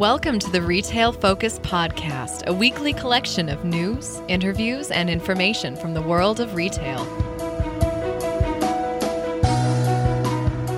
Welcome to the Retail Focus Podcast, a weekly collection of news, interviews, and information from the world of retail.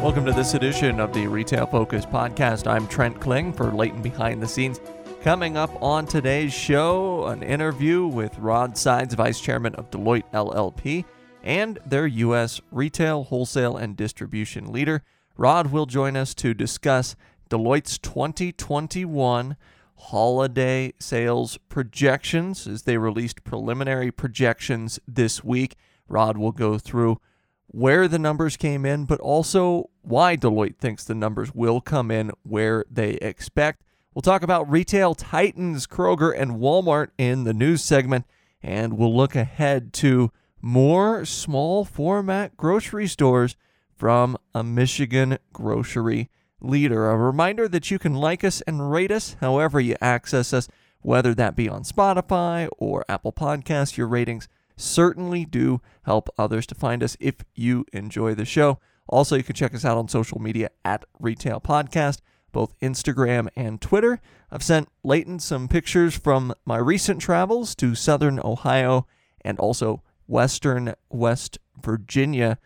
Welcome to this edition of the Retail Focus Podcast. I'm Trent Kling for Leighton Behind the Scenes. Coming up on today's show, an interview with Rod Sides, Vice Chairman of Deloitte LLP, and their U.S. retail, wholesale, and distribution leader. Rod will join us to discuss Deloitte's 2021 holiday sales projections as they released preliminary projections this week. Rod will go through where the numbers came in, but also why Deloitte thinks the numbers will come in where they expect. We'll talk about retail titans Kroger and Walmart in the news segment, and we'll look ahead to more small format grocery stores from a Michigan grocery leader. A reminder that you can like us and rate us however you access us, whether that be on Spotify or Apple Podcasts. Your ratings certainly do help others to find us if you enjoy the show. Also, you can check us out on social media at Retail Podcast, both Instagram and Twitter. I've sent Leighton some pictures from my recent travels to Southern Ohio and also Western West Virginia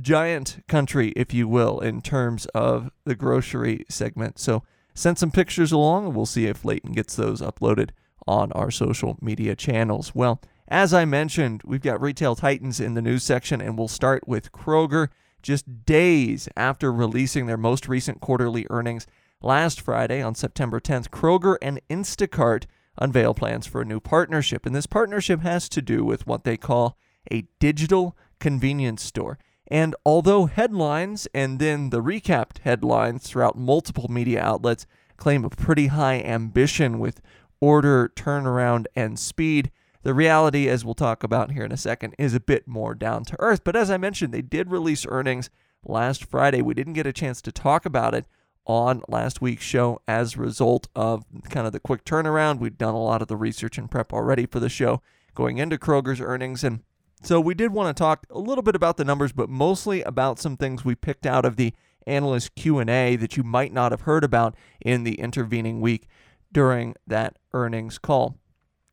giant country, if you will, in terms of the grocery segment. So send some pictures along and we'll see if Leighton gets those uploaded on our social media channels. Well, as I mentioned, we've got Retail Titans in the news section, and we'll start with Kroger. Just days after releasing their most recent quarterly earnings last Friday on September 10th, Kroger and Instacart unveil plans for a new partnership. And this partnership has to do with what they call a digital convenience store. And although headlines and then the recapped headlines throughout multiple media outlets claim a pretty high ambition with order, turnaround, and speed, the reality, as we'll talk about here in a second, is a bit more down to earth. But as I mentioned, they did release earnings last Friday. We didn't get a chance to talk about it on last week's show as a result of kind of the quick turnaround. We'd done a lot of the research and prep already for the show going into Kroger's earnings. And so we did want to talk a little bit about the numbers, but mostly about some things we picked out of the analyst Q&A that you might not have heard about in the intervening week during that earnings call.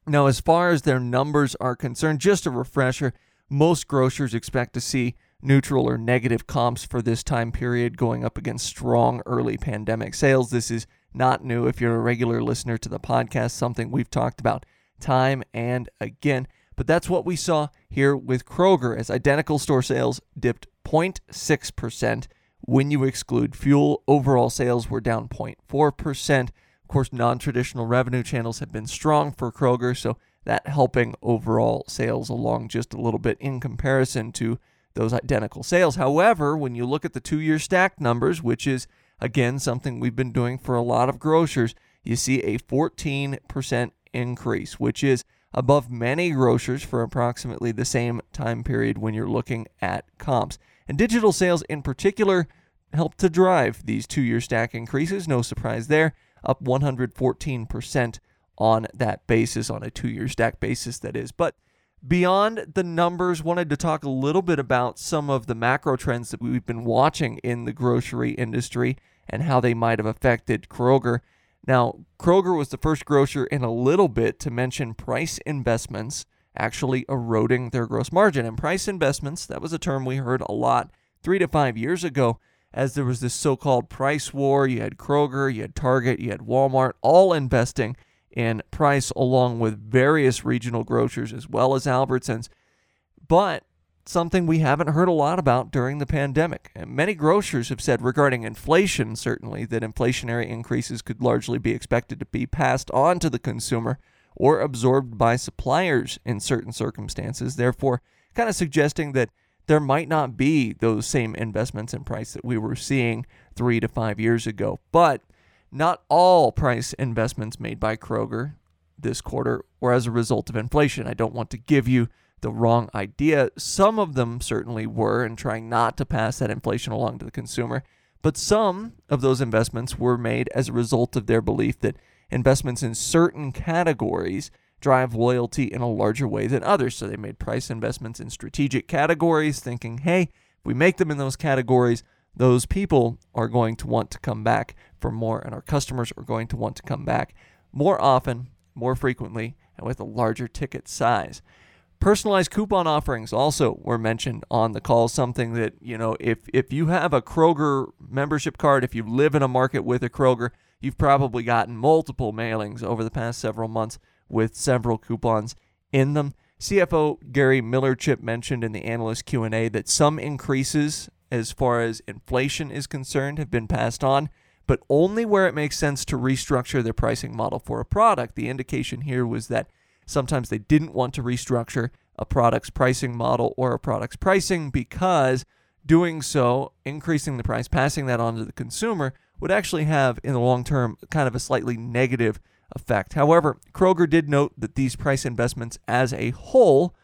Now, as far as their numbers are concerned, just a refresher, most grocers expect to see neutral or negative comps for this time period going up against strong early pandemic sales. This is not new if you're a regular listener to the podcast, something we've talked about time and again. But that's what we saw here with Kroger as identical store sales dipped 0.6%. When you exclude fuel, overall sales were down 0.4%. Of course, non traditional revenue channels have been strong for Kroger, so that helping overall sales along just a little bit in comparison to those identical sales. However, when you look at the two year stacked numbers, which is again something we've been doing for a lot of grocers, you see a 14% increase, which is above many grocers for approximately the same time period when you're looking at comps. And digital sales in particular helped to drive these two year stack increases. No surprise there, up 114% on that basis, on a two year stack basis, that is. But beyond the numbers, wanted to talk a little bit about some of the macro trends that we've been watching in the grocery industry and how they might have affected Kroger. Now, Kroger was the first grocer in a little bit to mention price investments actually eroding their gross margin. And price investments, that was a term we heard a lot three to five years ago as there was this so called price war. You had Kroger, you had Target, you had Walmart, all investing in price along with various regional grocers as well as Albertsons. But something we haven't heard a lot about during the pandemic. And many grocers have said regarding inflation, certainly, that inflationary increases could largely be expected to be passed on to the consumer or absorbed by suppliers in certain circumstances, therefore, kind of suggesting that there might not be those same investments in price that we were seeing three to five years ago. But not all price investments made by Kroger this quarter were as a result of inflation. I don't want to give you the wrong idea. Some of them certainly were in trying not to pass that inflation along to the consumer, but some of those investments were made as a result of their belief that investments in certain categories drive loyalty in a larger way than others. So they made price investments in strategic categories, thinking, hey, if we make them in those categories, those people are going to want to come back for more, and our customers are going to want to come back more often, more frequently, and with a larger ticket size. Personalized coupon offerings also were mentioned on the call. Something that, you know, if, if you have a Kroger membership card, if you live in a market with a Kroger, you've probably gotten multiple mailings over the past several months with several coupons in them. CFO Gary Millerchip mentioned in the analyst Q&A that some increases as far as inflation is concerned have been passed on, but only where it makes sense to restructure their pricing model for a product. The indication here was that Sometimes they didn't want to restructure a product's pricing model or a product's pricing because doing so, increasing the price, passing that on to the consumer, would actually have, in the long term, kind of a slightly negative effect. However, Kroger did note that these price investments as a whole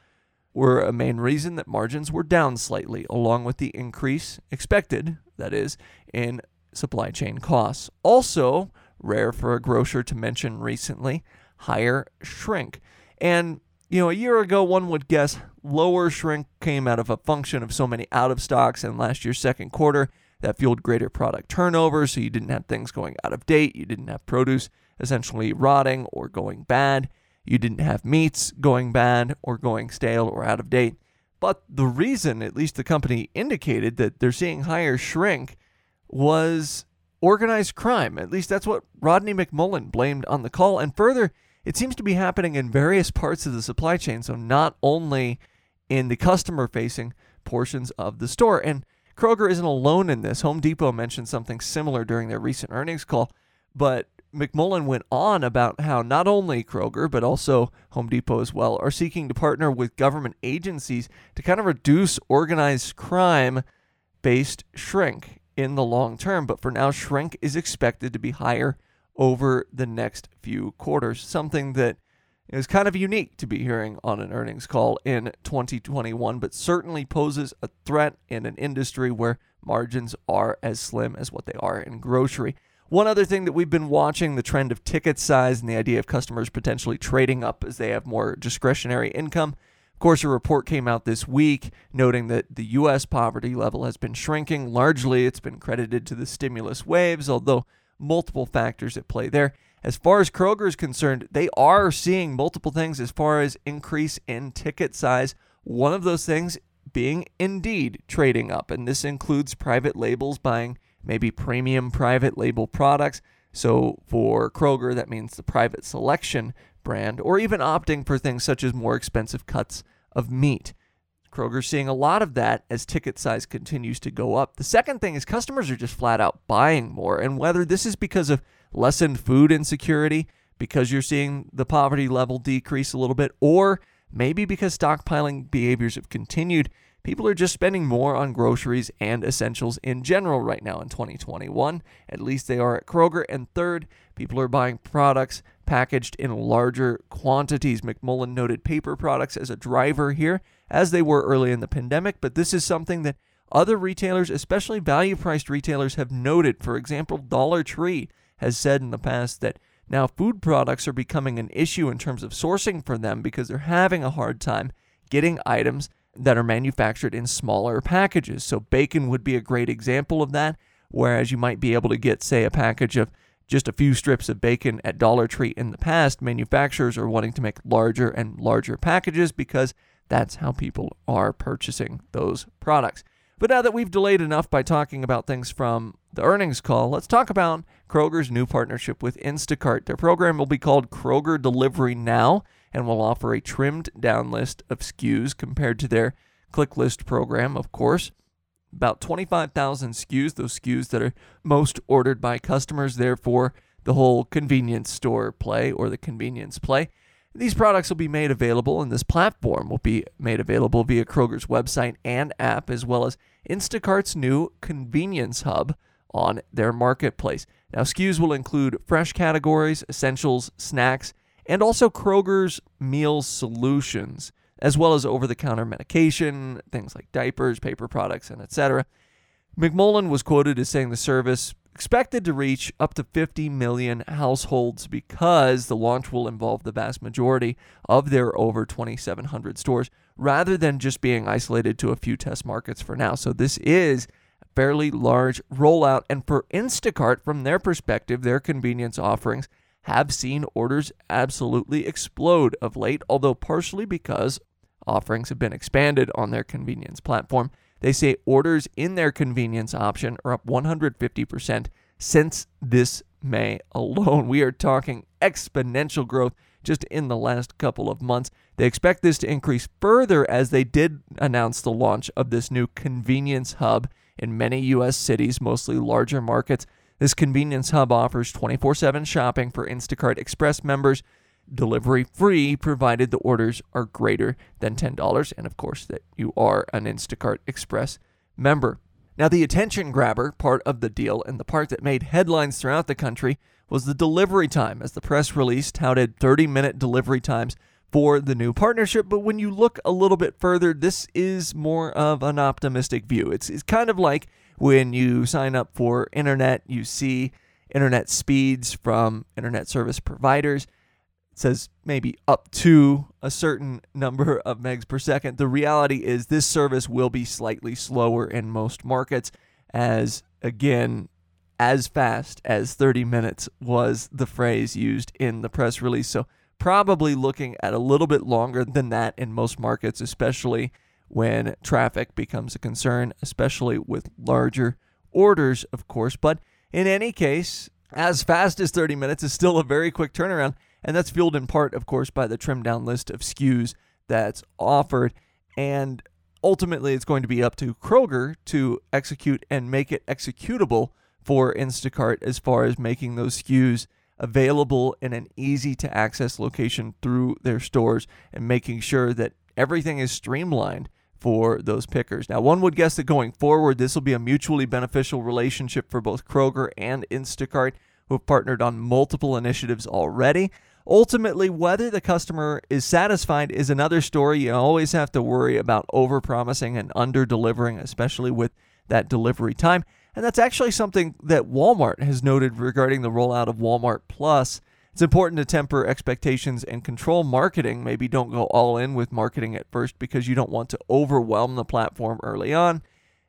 were a main reason that margins were down slightly, along with the increase expected, that is, in supply chain costs. Also, rare for a grocer to mention recently, higher shrink. And, you know, a year ago, one would guess lower shrink came out of a function of so many out of stocks in last year's second quarter that fueled greater product turnover. So you didn't have things going out of date. You didn't have produce essentially rotting or going bad. You didn't have meats going bad or going stale or out of date. But the reason, at least the company indicated, that they're seeing higher shrink was organized crime. At least that's what Rodney McMullen blamed on the call. And further, it seems to be happening in various parts of the supply chain. So, not only in the customer facing portions of the store. And Kroger isn't alone in this. Home Depot mentioned something similar during their recent earnings call. But McMullen went on about how not only Kroger, but also Home Depot as well, are seeking to partner with government agencies to kind of reduce organized crime based shrink in the long term. But for now, shrink is expected to be higher over the next few quarters. Something that is kind of unique to be hearing on an earnings call in 2021, but certainly poses a threat in an industry where margins are as slim as what they are in grocery. One other thing that we've been watching the trend of ticket size and the idea of customers potentially trading up as they have more discretionary income. Of course, a report came out this week noting that the U.S. poverty level has been shrinking. Largely, it's been credited to the stimulus waves, although multiple factors at play there. As far as Kroger is concerned, they are seeing multiple things as far as increase in ticket size. One of those things being indeed trading up, and this includes private labels buying maybe premium private label products. So for Kroger, that means the private selection brand, or even opting for things such as more expensive cuts of meat. Kroger's seeing a lot of that as ticket size continues to go up. The second thing is customers are just flat out buying more. And whether this is because of lessened food insecurity, because you're seeing the poverty level decrease a little bit, or maybe because stockpiling behaviors have continued, people are just spending more on groceries and essentials in general right now in 2021. At least they are at Kroger. And third, people are buying products packaged in larger quantities. McMullen noted paper products as a driver here as they were early in the pandemic, but this is something that other retailers, especially value priced retailers, have noted. For example, Dollar Tree has said in the past that now food products are becoming an issue in terms of sourcing for them because they're having a hard time getting items that are manufactured in smaller packages. So, bacon would be a great example of that, whereas you might be able to get, say, a package of just a few strips of bacon at Dollar Tree in the past. Manufacturers are wanting to make larger and larger packages because that's how people are purchasing those products. But now that we've delayed enough by talking about things from the earnings call, let's talk about Kroger's new partnership with Instacart. Their program will be called Kroger Delivery Now and will offer a trimmed down list of SKUs compared to their ClickList program, of course. About 25,000 SKUs, those SKUs that are most ordered by customers, therefore, the whole convenience store play or the convenience play. These products will be made available, and this platform will be made available via Kroger's website and app, as well as Instacart's new convenience hub on their marketplace. Now, SKUs will include fresh categories, essentials, snacks, and also Kroger's meal solutions, as well as over the counter medication, things like diapers, paper products, and etc. McMullen was quoted as saying the service expected to reach up to 50 million households because the launch will involve the vast majority of their over 2,700 stores rather than just being isolated to a few test markets for now. So, this is a fairly large rollout. And for Instacart, from their perspective, their convenience offerings have seen orders absolutely explode of late, although partially because offerings have been expanded on their convenience platform. They say orders in their convenience option are up 150% since this May alone. We are talking exponential growth just in the last couple of months. They expect this to increase further as they did announce the launch of this new convenience hub in many U.S. cities, mostly larger markets. This convenience hub offers 24 7 shopping for Instacart Express members, delivery free, provided the orders are greater than $10, and of course, that you are an Instacart Express member. Now, the attention grabber part of the deal and the part that made headlines throughout the country was the delivery time, as the press release touted 30 minute delivery times for the new partnership. But when you look a little bit further, this is more of an optimistic view. It's, it's kind of like when you sign up for internet, you see internet speeds from internet service providers. Says maybe up to a certain number of megs per second. The reality is this service will be slightly slower in most markets, as again, as fast as 30 minutes was the phrase used in the press release. So, probably looking at a little bit longer than that in most markets, especially when traffic becomes a concern, especially with larger orders, of course. But in any case, as fast as 30 minutes is still a very quick turnaround, and that's fueled in part, of course, by the trimmed down list of SKUs that's offered. And ultimately, it's going to be up to Kroger to execute and make it executable for Instacart as far as making those SKUs available in an easy to access location through their stores and making sure that everything is streamlined for those pickers. Now, one would guess that going forward, this will be a mutually beneficial relationship for both Kroger and Instacart, who have partnered on multiple initiatives already. Ultimately, whether the customer is satisfied is another story. You always have to worry about overpromising and under delivering, especially with that delivery time. And that's actually something that Walmart has noted regarding the rollout of Walmart Plus. It's important to temper expectations and control marketing. Maybe don't go all in with marketing at first because you don't want to overwhelm the platform early on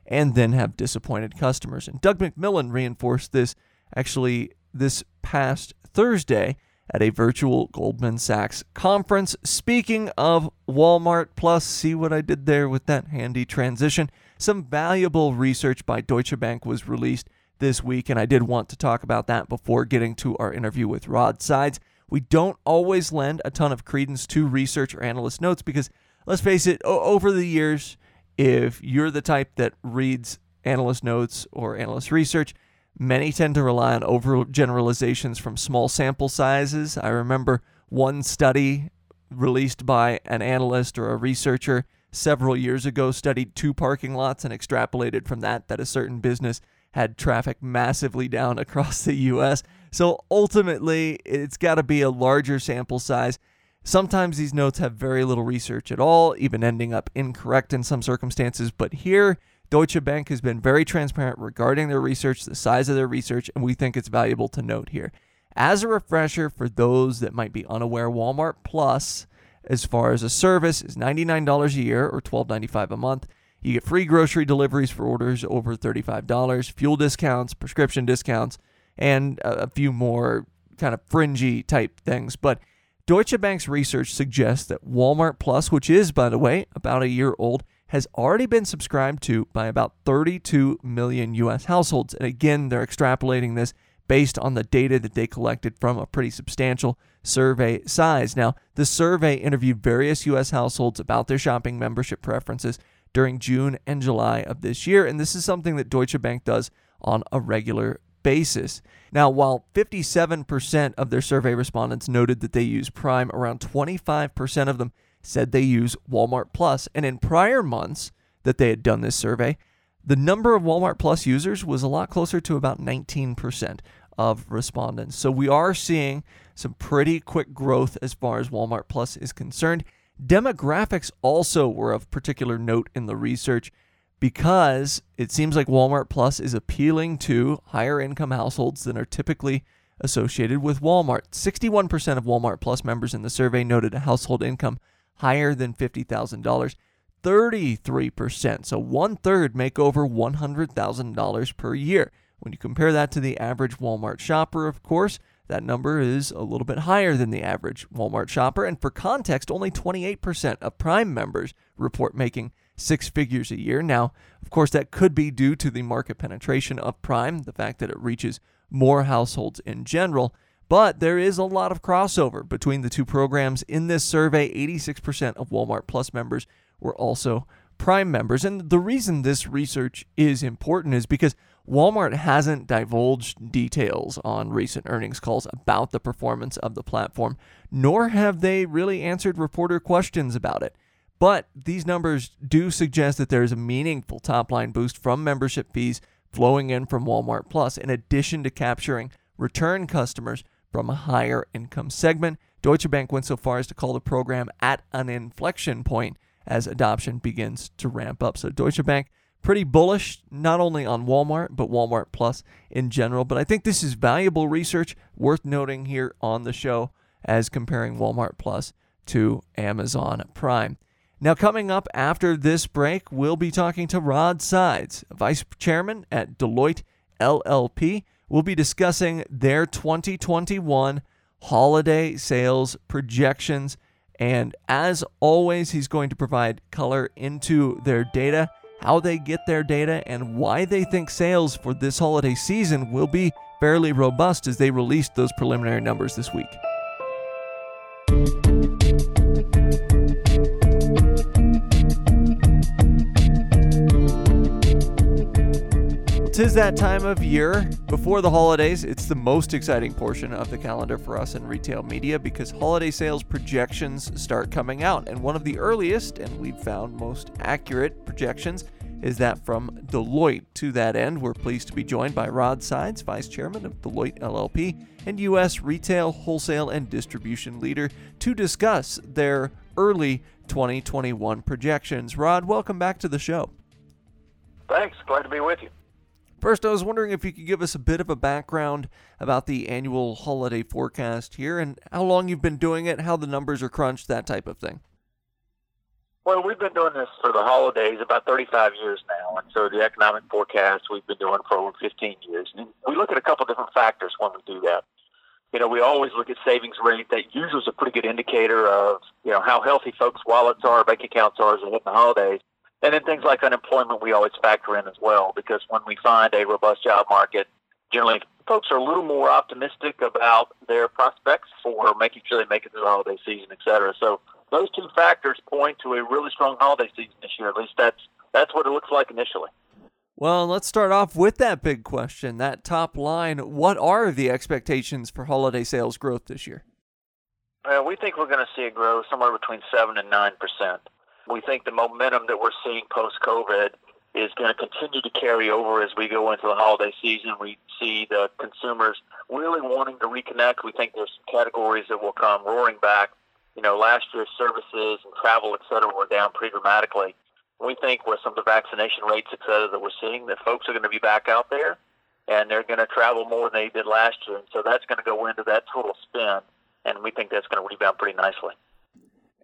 and then have disappointed customers. And Doug McMillon reinforced this actually this past Thursday at a virtual Goldman Sachs conference. Speaking of Walmart Plus, see what I did there with that handy transition. Some valuable research by Deutsche Bank was released this week, and I did want to talk about that before getting to our interview with Rod Sides. We don't always lend a ton of credence to research or analyst notes because, let's face it, o- over the years, if you're the type that reads analyst notes or analyst research, many tend to rely on overgeneralizations from small sample sizes. I remember one study released by an analyst or a researcher several years ago studied two parking lots and extrapolated from that that a certain business had traffic massively down across the US. So ultimately, it's got to be a larger sample size. Sometimes these notes have very little research at all, even ending up incorrect in some circumstances. But here, Deutsche Bank has been very transparent regarding their research, the size of their research, and we think it's valuable to note here. As a refresher for those that might be unaware, Walmart Plus, as far as a service, is $99 a year or $12.95 a month. You get free grocery deliveries for orders over $35, fuel discounts, prescription discounts, and a few more kind of fringy type things. But Deutsche Bank's research suggests that Walmart Plus, which is, by the way, about a year old, has already been subscribed to by about 32 million US households. And again, they're extrapolating this based on the data that they collected from a pretty substantial survey size. Now, the survey interviewed various US households about their shopping membership preferences during June and July of this year. And this is something that Deutsche Bank does on a regular basis. Now, while 57% of their survey respondents noted that they use Prime, around 25% of them said they use Walmart Plus. And in prior months that they had done this survey, the number of Walmart Plus users was a lot closer to about 19% of respondents. So we are seeing some pretty quick growth as far as Walmart Plus is concerned. Demographics also were of particular note in the research because it seems like Walmart Plus is appealing to higher income households than are typically associated with Walmart. 61% of Walmart Plus members in the survey noted a household income higher than $50,000. 33%. So one third make over $100,000 per year. When you compare that to the average Walmart shopper, of course, that number is a little bit higher than the average Walmart shopper. And for context, only 28% of Prime members report making six figures a year. Now, of course, that could be due to the market penetration of Prime, the fact that it reaches more households in general. But there is a lot of crossover between the two programs. In this survey, 86% of Walmart Plus members were also Prime members. And the reason this research is important is because Walmart hasn't divulged details on recent earnings calls about the performance of the platform, nor have they really answered reporter questions about it. But these numbers do suggest that there is a meaningful top line boost from membership fees flowing in from Walmart Plus, in addition to capturing return customers from a higher income segment. Deutsche Bank went so far as to call the program at an inflection point as adoption begins to ramp up. So, Deutsche Bank pretty bullish, not only on Walmart, but Walmart Plus in general. But I think this is valuable research worth noting here on the show as comparing Walmart Plus to Amazon Prime. Now, coming up after this break, we'll be talking to Rod Sides, Vice Chairman at Deloitte LLP. We'll be discussing their 2021 holiday sales projections. And as always, he's going to provide color into their data how they get their data, and why they think sales for this holiday season will be fairly robust as they released those preliminary numbers this week. Tis that time of year before the holidays. It's the most exciting portion of the calendar for us in retail media because holiday sales projections start coming out. And one of the earliest, and we've found most accurate projections, is that from Deloitte. To that end, we're pleased to be joined by Rod Sides, Vice Chairman of Deloitte LLP and U.S. retail, wholesale, and distribution leader, to discuss their early 2021 projections. Rod, welcome back to the show. Thanks. Glad to be with you. First, I was wondering if you could give us a bit of a background about the annual holiday forecast here and how long you've been doing it, how the numbers are crunched, that type of thing. Well, we've been doing this for the holidays about 35 years now, and so the economic forecast we've been doing for over 15 years. And we look at a couple different factors when we do that. You know, we always look at savings rate. That usually is a pretty good indicator of you know how healthy folks' wallets are, bank accounts are as they hit the holidays. And then things like unemployment we always factor in as well because when we find a robust job market, generally folks are a little more optimistic about their prospects for making sure they make it through the holiday season, et cetera. So those two factors point to a really strong holiday season this year. At least that's that's what it looks like initially. Well, let's start off with that big question, that top line. What are the expectations for holiday sales growth this year? Well, we think we're going to see it grow somewhere between seven and nine percent. We think the momentum that we're seeing post COVID is going to continue to carry over as we go into the holiday season. We see the consumers really wanting to reconnect. We think there's categories that will come roaring back. You know, last year services and travel, et cetera, were down pretty dramatically. We think with some of the vaccination rates, et cetera, that we're seeing, that folks are going to be back out there and they're going to travel more than they did last year. And so that's going to go into that total spend. And we think that's going to rebound pretty nicely.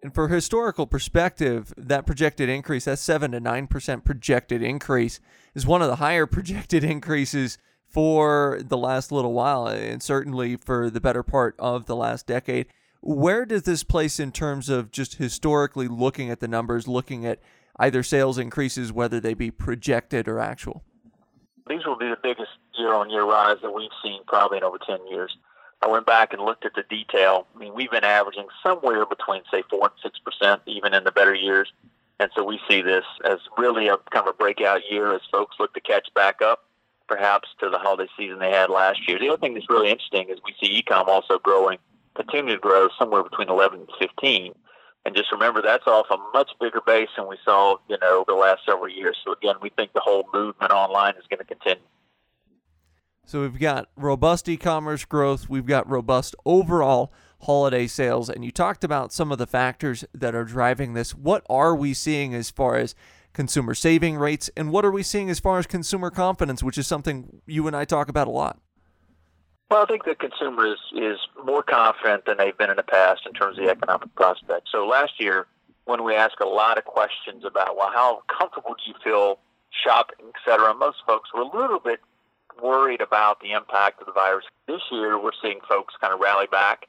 And for historical perspective, that projected increase, that 7 to 9% projected increase, is one of the higher projected increases for the last little while, and certainly for the better part of the last decade. Where does this place in terms of just historically looking at the numbers, looking at either sales increases, whether they be projected or actual? These will be the biggest year on year rise that we've seen probably in over 10 years. I went back and looked at the detail. I mean, we've been averaging somewhere between say four and six percent, even in the better years. And so we see this as really a kind of a breakout year as folks look to catch back up, perhaps to the holiday season they had last year. The other thing that's really interesting is we see ecom also growing, continue to grow somewhere between 11 and 15. And just remember, that's off a much bigger base than we saw, you know, over the last several years. So again, we think the whole movement online is going to continue. So we've got robust e commerce growth, we've got robust overall holiday sales, and you talked about some of the factors that are driving this. What are we seeing as far as consumer saving rates, and what are we seeing as far as consumer confidence, which is something you and I talk about a lot? Well, I think the consumer is, is more confident than they've been in the past in terms of the economic prospects. So last year, when we asked a lot of questions about, well, how comfortable do you feel shopping, et cetera. Most folks were a little bit about the impact of the virus. This year, we're seeing folks kind of rally back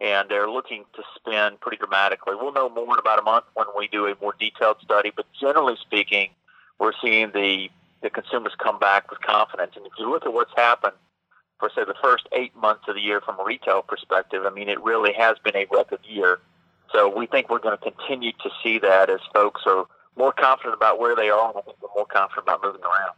and they're looking to spend pretty dramatically. We'll know more in about a month when we do a more detailed study, but generally speaking, we're seeing the, the consumers come back with confidence. And if you look at what's happened for, say, the first eight months of the year from a retail perspective, I mean, it really has been a record year. So we think we're going to continue to see that as folks are more confident about where they are, and more confident about moving around.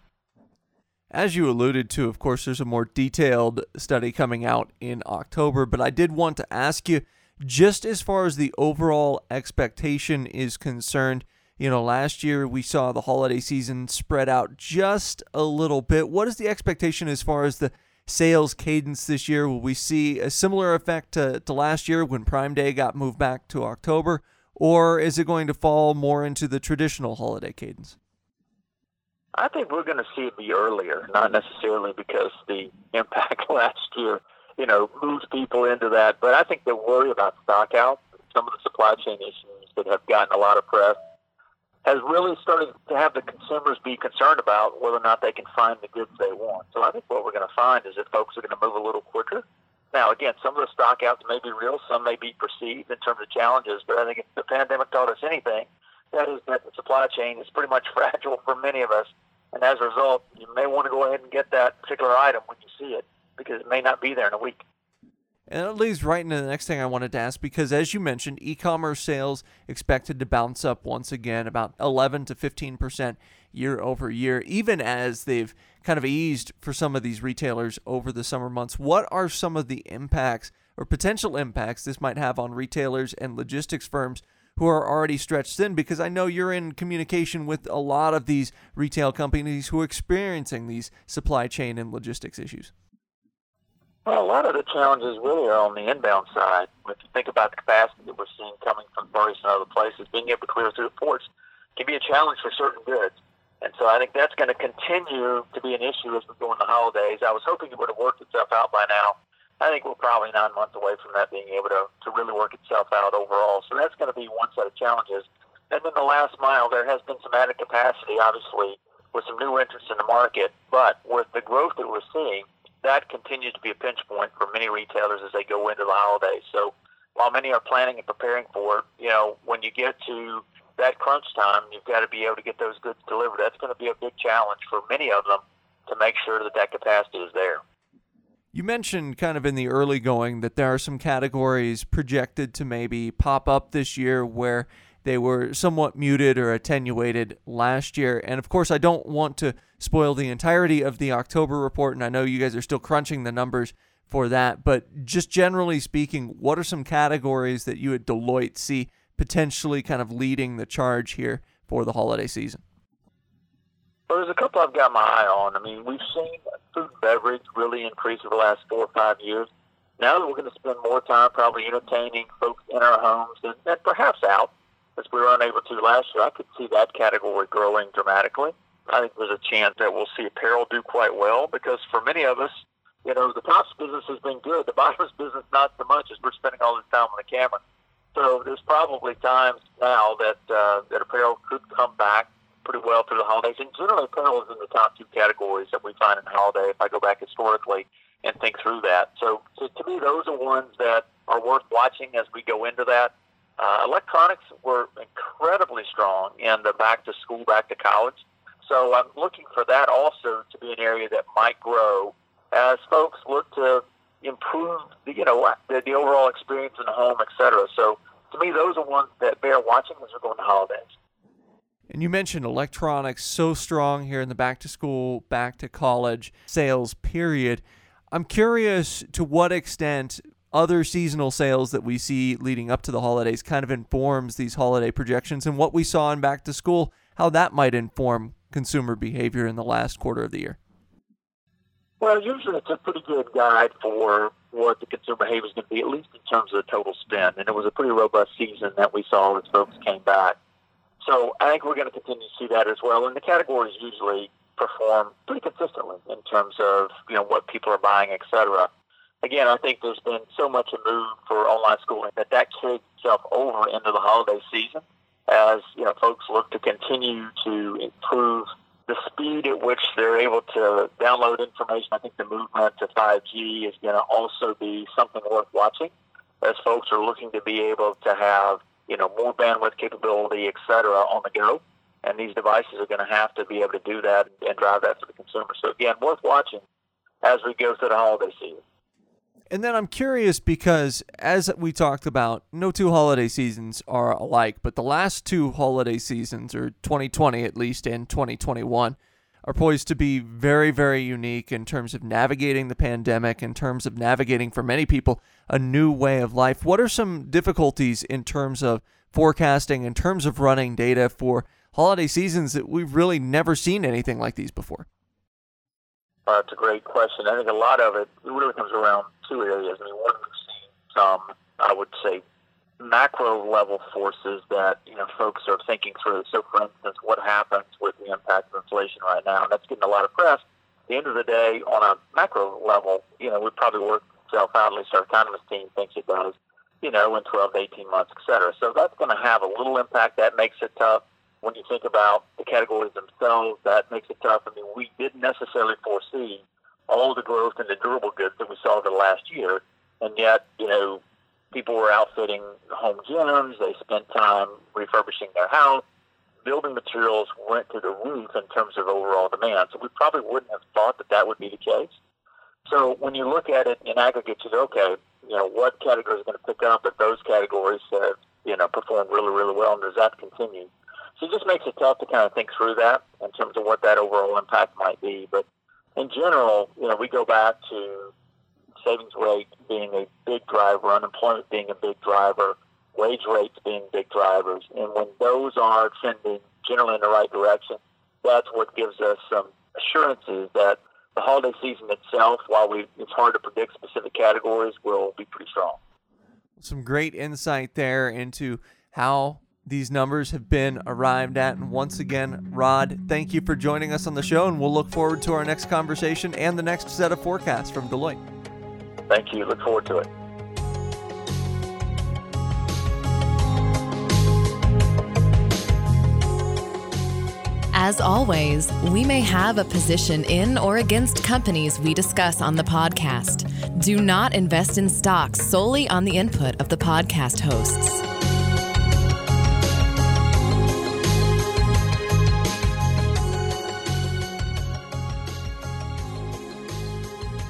As you alluded to, of course, there's a more detailed study coming out in October, but I did want to ask you just as far as the overall expectation is concerned. You know, last year we saw the holiday season spread out just a little bit. What is the expectation as far as the sales cadence this year? Will we see a similar effect to, to last year when Prime Day got moved back to October? Or is it going to fall more into the traditional holiday cadence? I think we're going to see it be earlier, not necessarily because the impact last year, you know, moves people into that. But I think the worry about stock out, some of the supply chain issues that have gotten a lot of press, has really started to have the consumers be concerned about whether or not they can find the goods they want. So I think what we're going to find is that folks are going to move a little quicker. Now, again, some of the stock outs may be real, some may be perceived in terms of challenges, but I think if the pandemic taught us anything, that is that the supply chain is pretty much fragile for many of us. And as a result, you may want to go ahead and get that particular item when you see it because it may not be there in a week. And that leads right into the next thing I wanted to ask because, as you mentioned, e commerce sales expected to bounce up once again about 11 to 15% year over year, even as they've kind of eased for some of these retailers over the summer months. What are some of the impacts or potential impacts this might have on retailers and logistics firms who are already stretched thin because I know you're in communication with a lot of these retail companies who are experiencing these supply chain and logistics issues. Well, a lot of the challenges really are on the inbound side. If you think about the capacity that we're seeing coming from East and other places, being able to clear through the ports can be a challenge for certain goods. And so I think that's going to continue to be an issue as we go into the holidays. I was hoping it would have worked itself out by now I think we're probably nine months away from that being able to, to really work itself out overall. So that's going to be one set of challenges. And then the last mile, there has been some added capacity, obviously, with some new entrants in the market. But with the growth that we're seeing, that continues to be a pinch point for many retailers as they go into the holidays. So while many are planning and preparing for it, you know, when you get to that crunch time, you've got to be able to get those goods delivered. That's going to be a big challenge for many of them to make sure that that capacity is there. You mentioned kind of in the early going that there are some categories projected to maybe pop up this year where they were somewhat muted or attenuated last year. And of course, I don't want to spoil the entirety of the October report, and I know you guys are still crunching the numbers for that. But just generally speaking, what are some categories that you at Deloitte see potentially kind of leading the charge here for the holiday season? Well, there's a couple I've got my eye on. I mean, we've seen food and beverage really increase over the last four or five years. Now that we're going to spend more time probably entertaining folks in our homes and, and perhaps out, as we were unable to last year, I could see that category growing dramatically. I think there's a chance that we'll see apparel do quite well because for many of us, you know, the tops business has been good. The bottoms business not so much as we're spending all this time on the camera. So there's probably times now that uh, that apparel could come back pretty well through the holidays. And generally, apparel is in the top two categories that we find in holiday. If I go back historically and think through that, so, so to me, those are ones that are worth watching as we go into that. Uh, electronics were incredibly strong in the back to school, back to college. So I'm looking for that also to be an area that might grow as folks look to improve, the, you know, the, the overall experience in the home, et cetera. So to me, those are ones that bear watching as we're going to holidays. And you mentioned electronics so strong here in the back to school, back to college sales period. I'm curious to what extent other seasonal sales that we see leading up to the holidays kind of informs these holiday projections and what we saw in back to school, how that might inform consumer behavior in the last quarter of the year. Well, usually it's a pretty good guide for what the consumer behavior is going to be, at least in terms of the total spend. And it was a pretty robust season that we saw as folks came back. So I think we're going to continue to see that as well. And the categories usually perform pretty consistently in terms of you know what people are buying, et cetera. Again, I think there's been so much a move for online schooling that that carries itself over into the holiday season. as you know folks look to continue to improve the speed at which they're able to download information. I think the movement to 5G is going to also be something worth watching as folks are looking to be able to have you know more bandwidth capability, et cetera, on the go. And these devices are going to have to be able to do that and drive that for the consumer. So again, worth watching as we go through the holiday season. And then I'm curious because, as we talked about, no two holiday seasons are alike, but the last two holiday seasons, or 2020 at least, and 2021, are poised to be very, very unique in terms of navigating the pandemic, in terms of navigating for many people a new way of life. What are some difficulties in terms of forecasting, in terms of running data for holiday seasons that we've really never seen anything like these before? Uh, it's a great question. I think a lot of it really comes around two areas. I mean, one, we've seen some, I would say, macro level forces that you know folks are thinking through. So, for instance, what happens with the impact of inflation right now? And that's getting a lot of press. At the end of the day, on a macro level, you know, we probably work itself out. At least our economist team thinks it does. You know, in 12 to 18 months, et cetera. So that's going to have a little impact. That makes it tough when you think about the categories themselves, that makes it tough. I mean, we didn't necessarily foresee all the growth in the durable goods that we saw the last year, and yet, you know, people were outfitting home gyms. They spent time refurbishing their house. Building materials went to the roof in terms of overall demand. So we probably wouldn't have thought that that would be the case. So when you look at it in aggregate, you say, okay, you know, what categories are going to pick up? But those categories have, you know, performed really, really well, and does that continue? So it just makes it tough to kind of think through that in terms of what that overall impact might be. But in general, you know, we go back to savings rate being a big driver, unemployment being a big driver, wage rates being big drivers. And when those are trending generally in the right direction, that's what gives us some assurances that the holiday season itself, while we, it's hard to predict specific categories, will be pretty strong. Some great insight there into how these numbers have been arrived at. And once again, Rod, thank you for joining us on the show, and we'll look forward to our next conversation and the next set of forecasts from Deloitte. Thank you. Look forward to it. As always, we may have a position in or against companies we discuss on the podcast. Do not invest in stocks solely on the input of the podcast hosts.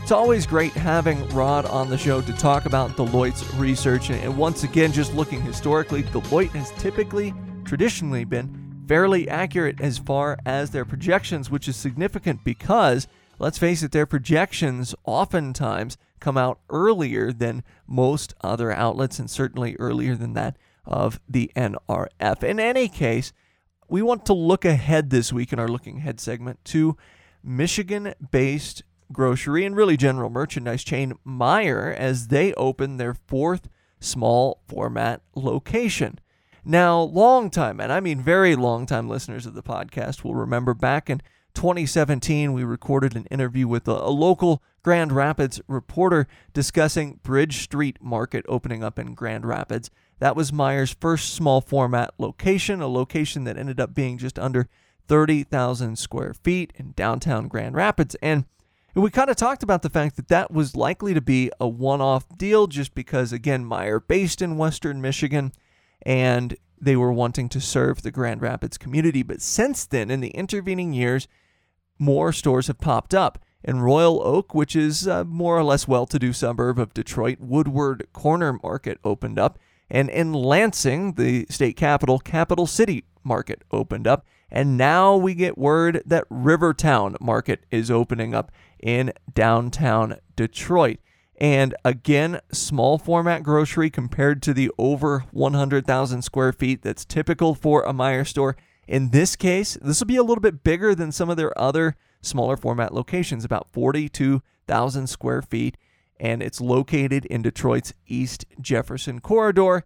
It's always great having Rod on the show to talk about Deloitte's research. And once again, just looking historically, Deloitte has typically, traditionally been fairly accurate as far as their projections, which is significant because, let's face it, their projections oftentimes come out earlier than most other outlets and certainly earlier than that of the NRF. In any case, we want to look ahead this week in our Looking Ahead segment to Michigan based grocery and really general merchandise chain Meijer as they open their fourth small format location. Now, long time, and I mean very long time listeners of the podcast will remember back in 2017, we recorded an interview with a, a, local Grand Rapids reporter discussing Bridge Street Market opening up in Grand Rapids. That was Meijer's first small format location, a location that ended up being just under 30,000 square feet in downtown Grand Rapids. And we kind of talked about the fact that that was likely to be a one off deal just because, again, Meyer, based in Western Michigan and they were wanting to serve the Grand Rapids community. But since then, in the intervening years, more stores have popped up. In Royal Oak, which is a more or less well to do suburb of Detroit, Woodward Corner Market opened up. And in Lansing, the state capital, Capital City Market opened up. And now we get word that Rivertown Market is opening up in downtown Detroit. And again, small format grocery compared to the over 100,000 square feet that's typical for a Meijer store. In this case, this will be a little bit bigger than some of their other smaller format locations, about 42,000 square feet. And it's located in Detroit's East Jefferson corridor,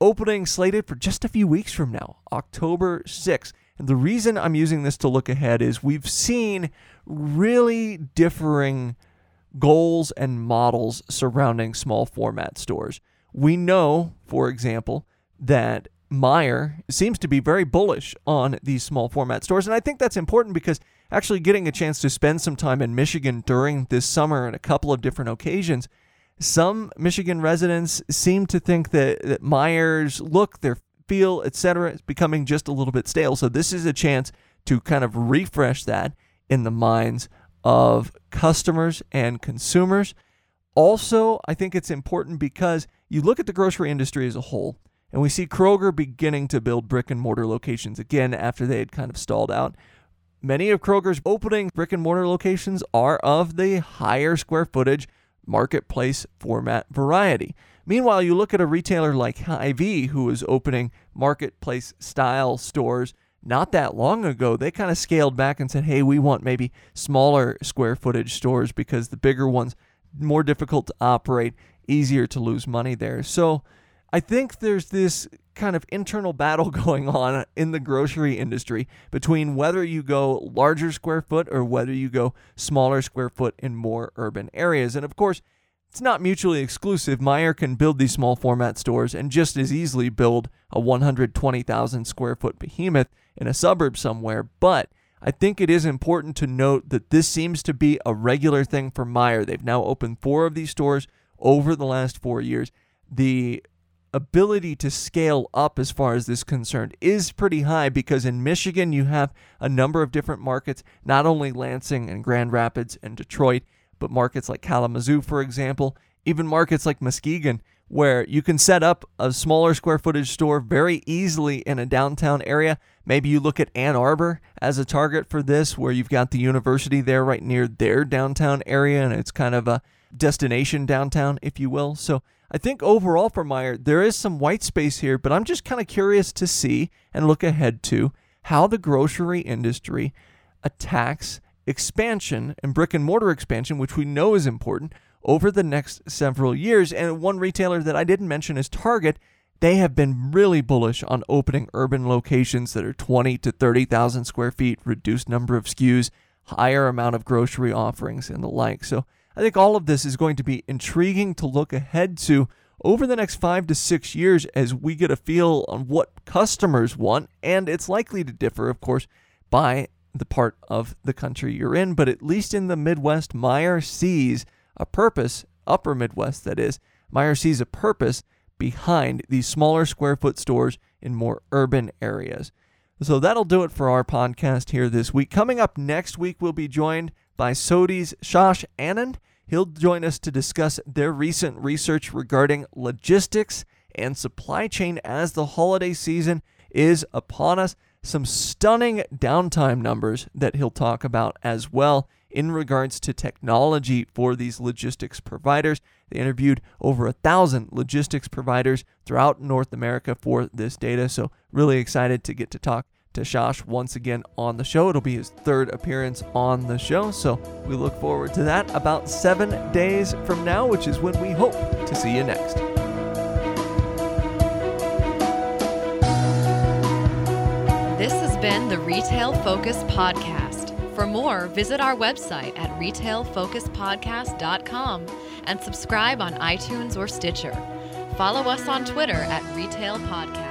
opening slated for just a few weeks from now, October 6th. And the reason I'm using this to look ahead is we've seen really differing goals and models surrounding small format stores. We know, for example, that Meijer seems to be very bullish on these small format stores. And I think that's important because actually getting a chance to spend some time in Michigan during this summer on a couple of different occasions, some Michigan residents seem to think that, that Meijer's look, their feel, etc., is becoming just a little bit stale. So this is a chance to kind of refresh that in the minds of customers and consumers. Also, I think it's important because you look at the grocery industry as a whole, and we see Kroger beginning to build brick and mortar locations again after they had kind of stalled out. Many of Kroger's opening brick and mortar locations are of the higher square footage marketplace format variety. Meanwhile, you look at a retailer like Hy-Vee who is opening marketplace style stores not that long ago. They kind of scaled back and said, "Hey, we want maybe smaller square footage stores because the bigger ones more difficult to operate, easier to lose money there." So, I think there's this kind of internal battle going on in the grocery industry between whether you go larger square foot or whether you go smaller square foot in more urban areas. And of course, it's not mutually exclusive. Meijer can build these small format stores and just as easily build a 120,000 square foot behemoth in a suburb somewhere. But I think it is important to note that this seems to be a regular thing for Meijer. They've now opened four of these stores over the last four years. The ability to scale up as far as this concerned is pretty high because in Michigan you have a number of different markets, not only Lansing and Grand Rapids and Detroit, but markets like Kalamazoo, for example, even markets like Muskegon, where you can set up a smaller square footage store very easily in a downtown area. Maybe you look at Ann Arbor as a target for this, where you've got the university there right near their downtown area, and it's kind of a destination downtown, if you will. So I think overall for Meijer, there is some white space here, but I'm just kind of curious to see and look ahead to how the grocery industry attacks expansion and brick and mortar expansion, which we know is important, over the next several years. And one retailer that I didn't mention is Target. They have been really bullish on opening urban locations that are 20 to 30,000 square feet, reduced number of SKUs, higher amount of grocery offerings, and the like. So I think all of this is going to be intriguing to look ahead to over the next five to six years as we get a feel on what customers want. And it's likely to differ, of course, by the part of the country you're in, but at least in the Midwest, Meijer sees a purpose, upper Midwest that is, Meijer sees a purpose behind these smaller square foot stores in more urban areas. So that'll do it for our podcast here this week. Coming up next week, we'll be joined by SOTI's Shash Anand. He'll join us to discuss their recent research regarding logistics and supply chain as the holiday season is upon us some stunning downtime numbers that he'll talk about as well in regards to technology for these logistics providers. They interviewed over a thousand logistics providers throughout North America for this data. So, really excited to get to talk to Shash once again on the show. It'll be his third appearance on the show. So, we look forward to that about seven days from now, which is when we hope to see you next. This has been the Retail Focus Podcast. For more, visit our website at retailfocuspodcast.com and subscribe on iTunes or Stitcher. Follow us on Twitter at Retail Podcast.